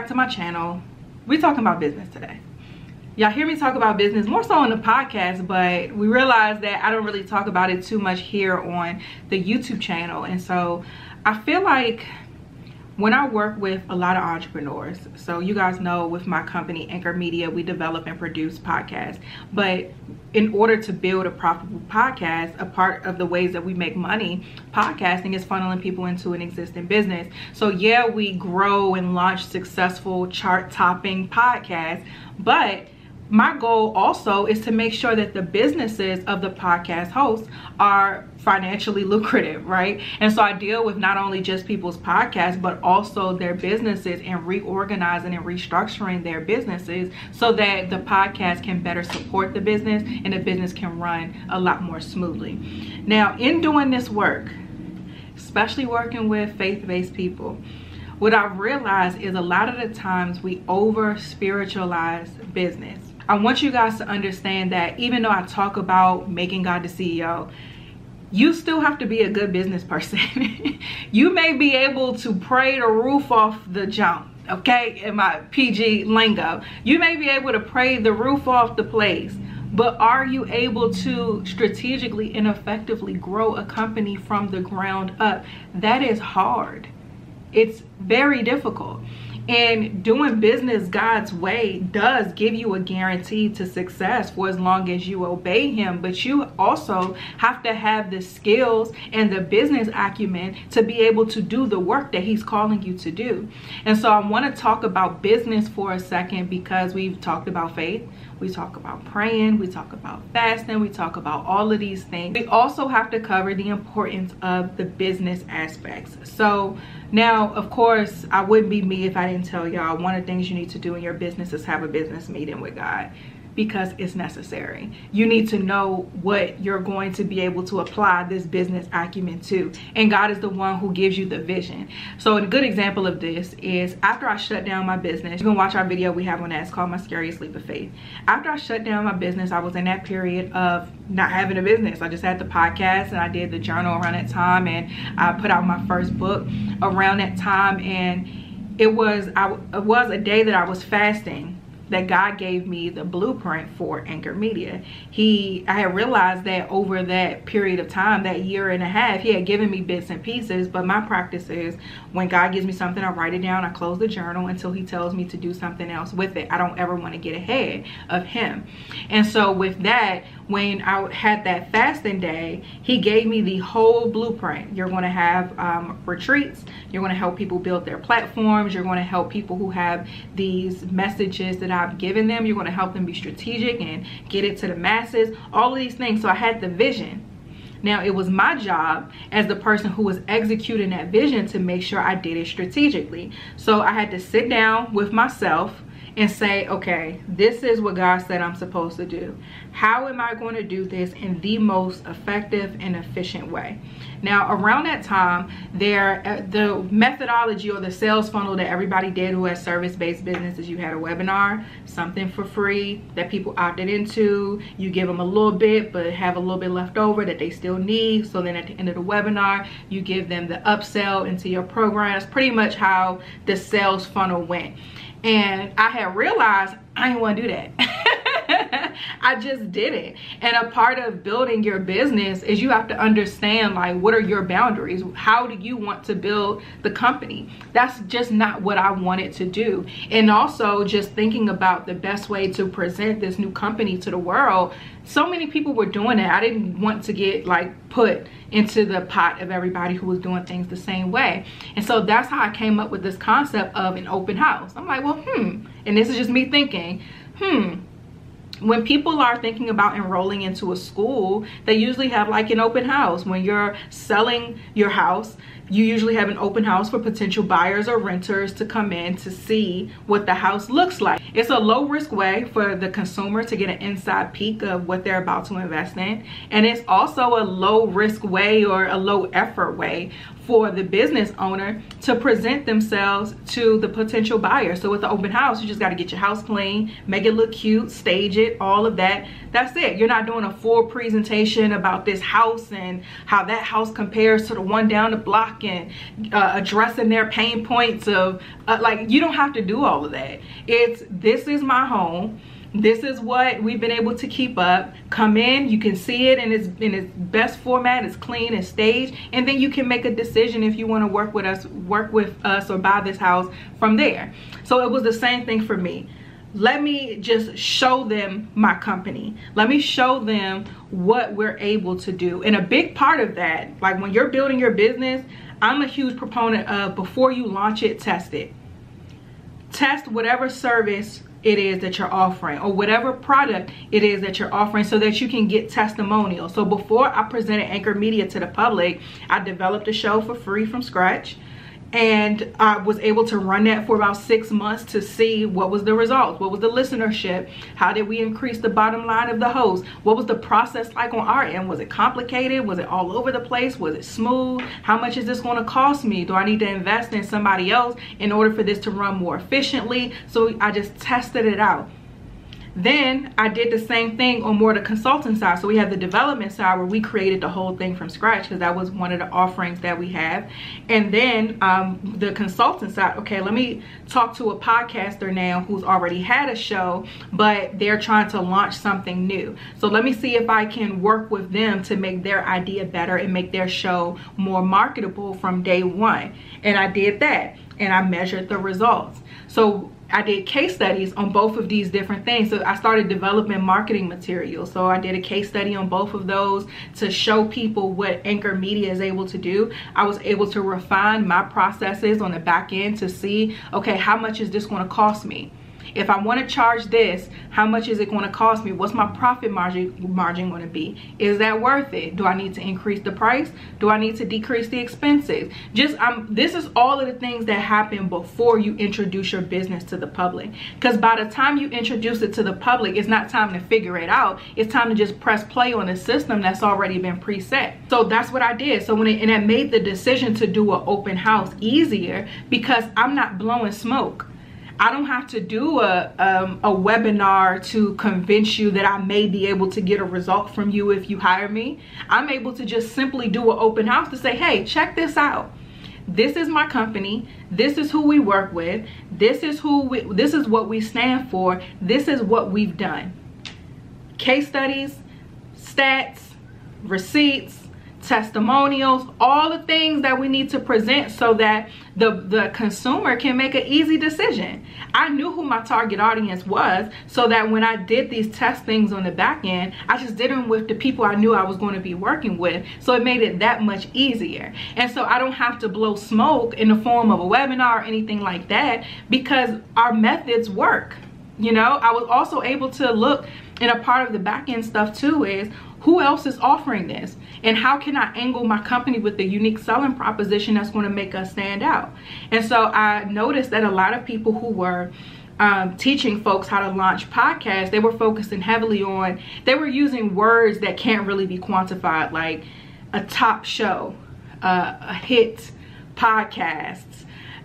back to my channel. We're talking about business today. Y'all hear me talk about business more so on the podcast, but we realize that I don't really talk about it too much here on the YouTube channel. And so I feel like when I work with a lot of entrepreneurs, so you guys know with my company Anchor Media, we develop and produce podcasts. But in order to build a profitable podcast, a part of the ways that we make money podcasting is funneling people into an existing business. So yeah, we grow and launch successful chart topping podcasts, but my goal also is to make sure that the businesses of the podcast hosts are financially lucrative, right? And so I deal with not only just people's podcasts, but also their businesses and reorganizing and restructuring their businesses so that the podcast can better support the business and the business can run a lot more smoothly. Now, in doing this work, especially working with faith based people, what I've realized is a lot of the times we over spiritualize business I want you guys to understand that even though I talk about making God the CEO, you still have to be a good business person. you may be able to pray the roof off the jump, okay, in my PG lingo. You may be able to pray the roof off the place, but are you able to strategically and effectively grow a company from the ground up? That is hard. It's very difficult. And doing business God's way does give you a guarantee to success for as long as you obey Him. But you also have to have the skills and the business acumen to be able to do the work that He's calling you to do. And so I want to talk about business for a second because we've talked about faith, we talk about praying, we talk about fasting, we talk about all of these things. We also have to cover the importance of the business aspects. So, now, of course, I wouldn't be me if I didn't tell y'all one of the things you need to do in your business is have a business meeting with God because it's necessary. You need to know what you're going to be able to apply this business acumen to. And God is the one who gives you the vision. So a good example of this is after I shut down my business, you can watch our video we have on that. It's called My Scariest Leap of Faith. After I shut down my business, I was in that period of not having a business. I just had the podcast and I did the journal around that time and I put out my first book around that time and it was I it was a day that I was fasting that God gave me the blueprint for Anchor Media. He, I had realized that over that period of time, that year and a half, he had given me bits and pieces. But my practice is when God gives me something, I write it down, I close the journal until he tells me to do something else with it. I don't ever want to get ahead of him. And so with that, when I had that fasting day, he gave me the whole blueprint. You're going to have um, retreats. You're going to help people build their platforms. You're going to help people who have these messages that I've given them. You're going to help them be strategic and get it to the masses. All of these things. So I had the vision. Now, it was my job as the person who was executing that vision to make sure I did it strategically. So I had to sit down with myself and say, okay, this is what God said I'm supposed to do. How am I going to do this in the most effective and efficient way? Now, around that time, there uh, the methodology or the sales funnel that everybody did who has service-based businesses, you had a webinar, something for free that people opted into. You give them a little bit, but have a little bit left over that they still need. So then at the end of the webinar, you give them the upsell into your program. That's pretty much how the sales funnel went. And I had realized I didn't want to do that. I just did it. And a part of building your business is you have to understand like what are your boundaries? How do you want to build the company? That's just not what I wanted to do. And also just thinking about the best way to present this new company to the world. So many people were doing it. I didn't want to get like put into the pot of everybody who was doing things the same way. And so that's how I came up with this concept of an open house. I'm like, well, hmm. And this is just me thinking, hmm, when people are thinking about enrolling into a school, they usually have like an open house. When you're selling your house, you usually have an open house for potential buyers or renters to come in to see what the house looks like. It's a low risk way for the consumer to get an inside peek of what they're about to invest in. And it's also a low risk way or a low effort way for the business owner to present themselves to the potential buyer. So with the open house, you just got to get your house clean, make it look cute, stage it, all of that. That's it. You're not doing a full presentation about this house and how that house compares to the one down the block and uh, addressing their pain points of uh, like you don't have to do all of that. It's this is my home this is what we've been able to keep up. Come in you can see it in its in its best format. It's clean and staged and then you can make a decision if you want to work with us work with us or buy this house from there. So it was the same thing for me. Let me just show them my company. Let me show them what we're able to do. And a big part of that like when you're building your business i'm a huge proponent of before you launch it test it. Test whatever service it is that you're offering or whatever product it is that you're offering so that you can get testimonials. So before I presented Anchor Media to the public, I developed a show for free from scratch and I was able to run that for about six months to see what was the results, what was the listenership, how did we increase the bottom line of the host, what was the process like on our end, was it complicated, was it all over the place, was it smooth, how much is this going to cost me, do I need to invest in somebody else in order for this to run more efficiently, so I just tested it out. Then I did the same thing on more the consulting side. So we have the development side where we created the whole thing from scratch because that was one of the offerings that we have. And then um, the consultant side, okay, let me talk to a podcaster now who's already had a show, but they're trying to launch something new. So let me see if I can work with them to make their idea better and make their show more marketable from day one. And I did that and I measured the results. So I did case studies on both of these different things. So I started developing marketing materials. So I did a case study on both of those to show people what Anchor Media is able to do. I was able to refine my processes on the back end to see, okay, how much is this going to cost me? If I want to charge this, how much is it going to cost me? What's my profit margin margin going to be? Is that worth it? Do I need to increase the price? Do I need to decrease the expenses? Just um, this is all of the things that happen before you introduce your business to the public. Because by the time you introduce it to the public, it's not time to figure it out. It's time to just press play on a system that's already been preset. So that's what I did. So when it, and I made the decision to do an open house easier because I'm not blowing smoke. I don't have to do a, um, a webinar to convince you that I may be able to get a result from you if you hire me. I'm able to just simply do an open house to say, hey, check this out. This is my company. This is who we work with. This is who we, this is what we stand for. This is what we've done. Case studies, stats, receipts, testimonials, all the things that we need to present so that the, the consumer can make an easy decision. I knew who my target audience was so that when I did these test things on the back end, I just did them with the people I knew I was going to be working with. So it made it that much easier. And so I don't have to blow smoke in the form of a webinar or anything like that because our methods work. You know, I was also able to look and a part of the back end stuff too is who else is offering this? And how can i angle my company with the unique selling proposition that's going to make us stand out? And so i noticed that a lot of people who were um, teaching folks how to launch podcasts, they were focusing heavily on, they were using words that can't really be quantified, like a top show, uh, a hit podcast,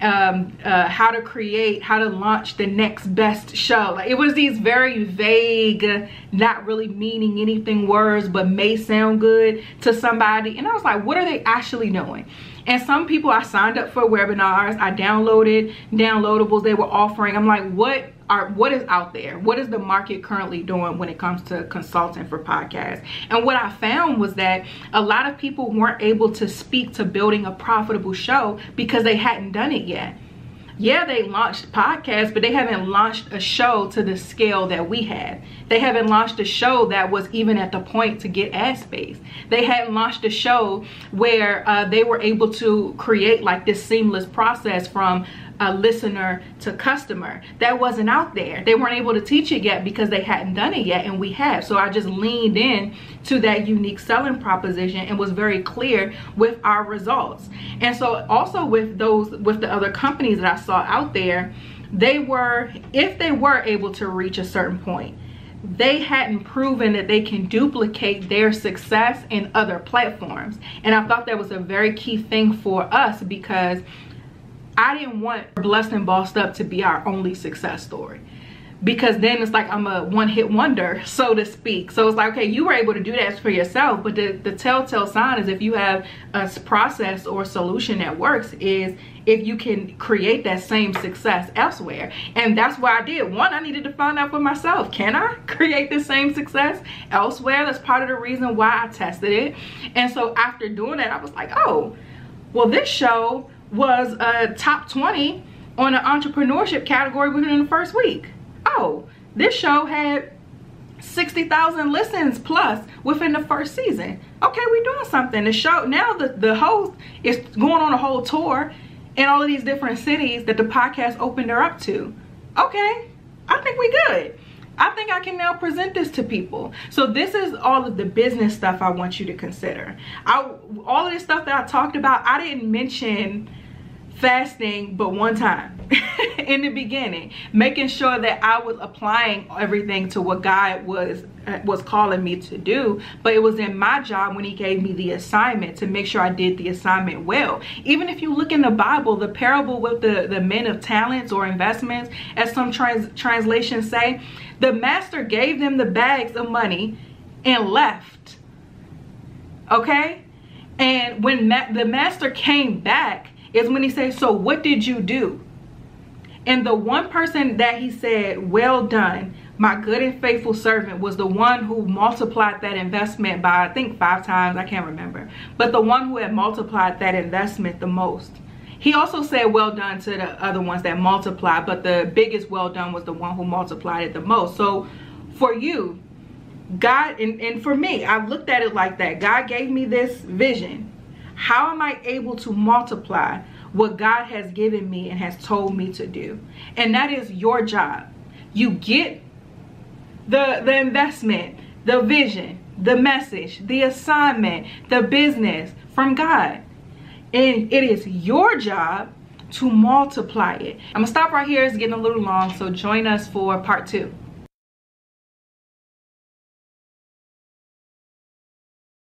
um, uh, how to create, how to launch the next best show. Like it was these very vague, not really meaning anything words, but may sound good to somebody. And I was like, what are they actually doing? And some people I signed up for webinars, I downloaded downloadables they were offering. I'm like, what are what is out there? What is the market currently doing when it comes to consulting for podcasts? And what I found was that a lot of people weren't able to speak to building a profitable show because they hadn't done it yet yeah, they launched podcasts, but they haven't launched a show to the scale that we had. They haven't launched a show that was even at the point to get ad space. They hadn't launched a show where uh, they were able to create like this seamless process from a listener to customer. That wasn't out there. They weren't able to teach it yet because they hadn't done it yet and we have. So I just leaned in to that unique selling proposition and was very clear with our results. And so also with those with the other companies that I saw out there, they were if they were able to reach a certain point, they hadn't proven that they can duplicate their success in other platforms. And I thought that was a very key thing for us because I didn't want Blessed and Bossed Up to be our only success story because then it's like I'm a one-hit wonder, so to speak. So it's like, okay, you were able to do that for yourself, but the, the telltale sign is if you have a process or solution that works is if you can create that same success elsewhere. And that's what I did. One, I needed to find out for myself. Can I create the same success elsewhere? That's part of the reason why I tested it. And so after doing that, I was like, oh, well, this show was a top 20 on an entrepreneurship category within the first week. Oh, this show had 60,000 listens plus within the first season. Okay, we're doing something. The show, now the, the host is going on a whole tour in all of these different cities that the podcast opened her up to. Okay, I think we good. I think I can now present this to people. So this is all of the business stuff I want you to consider. I, all of this stuff that I talked about, I didn't mention fasting but one time in the beginning making sure that i was applying everything to what god was uh, was calling me to do. But it was in my job when he gave me the assignment to make sure i did the assignment well. Even if you look in the bible the parable with the the men of talents or investments as some trans translations say the master gave them the bags of money and left. Okay? And when ma the master came back is when he says, so what did you do? And the one person that he said, well done, my good and faithful servant was the one who multiplied that investment by, I think five times, I can't remember. But the one who had multiplied that investment the most. He also said well done to the other ones that multiplied, but the biggest well done was the one who multiplied it the most. So for you, God, and, and for me, I've looked at it like that. God gave me this vision how am I able to multiply what God has given me and has told me to do? And that is your job. You get the, the investment, the vision, the message, the assignment, the business from God. And it is your job to multiply it. I'm gonna stop right here. It's getting a little long, so join us for part two.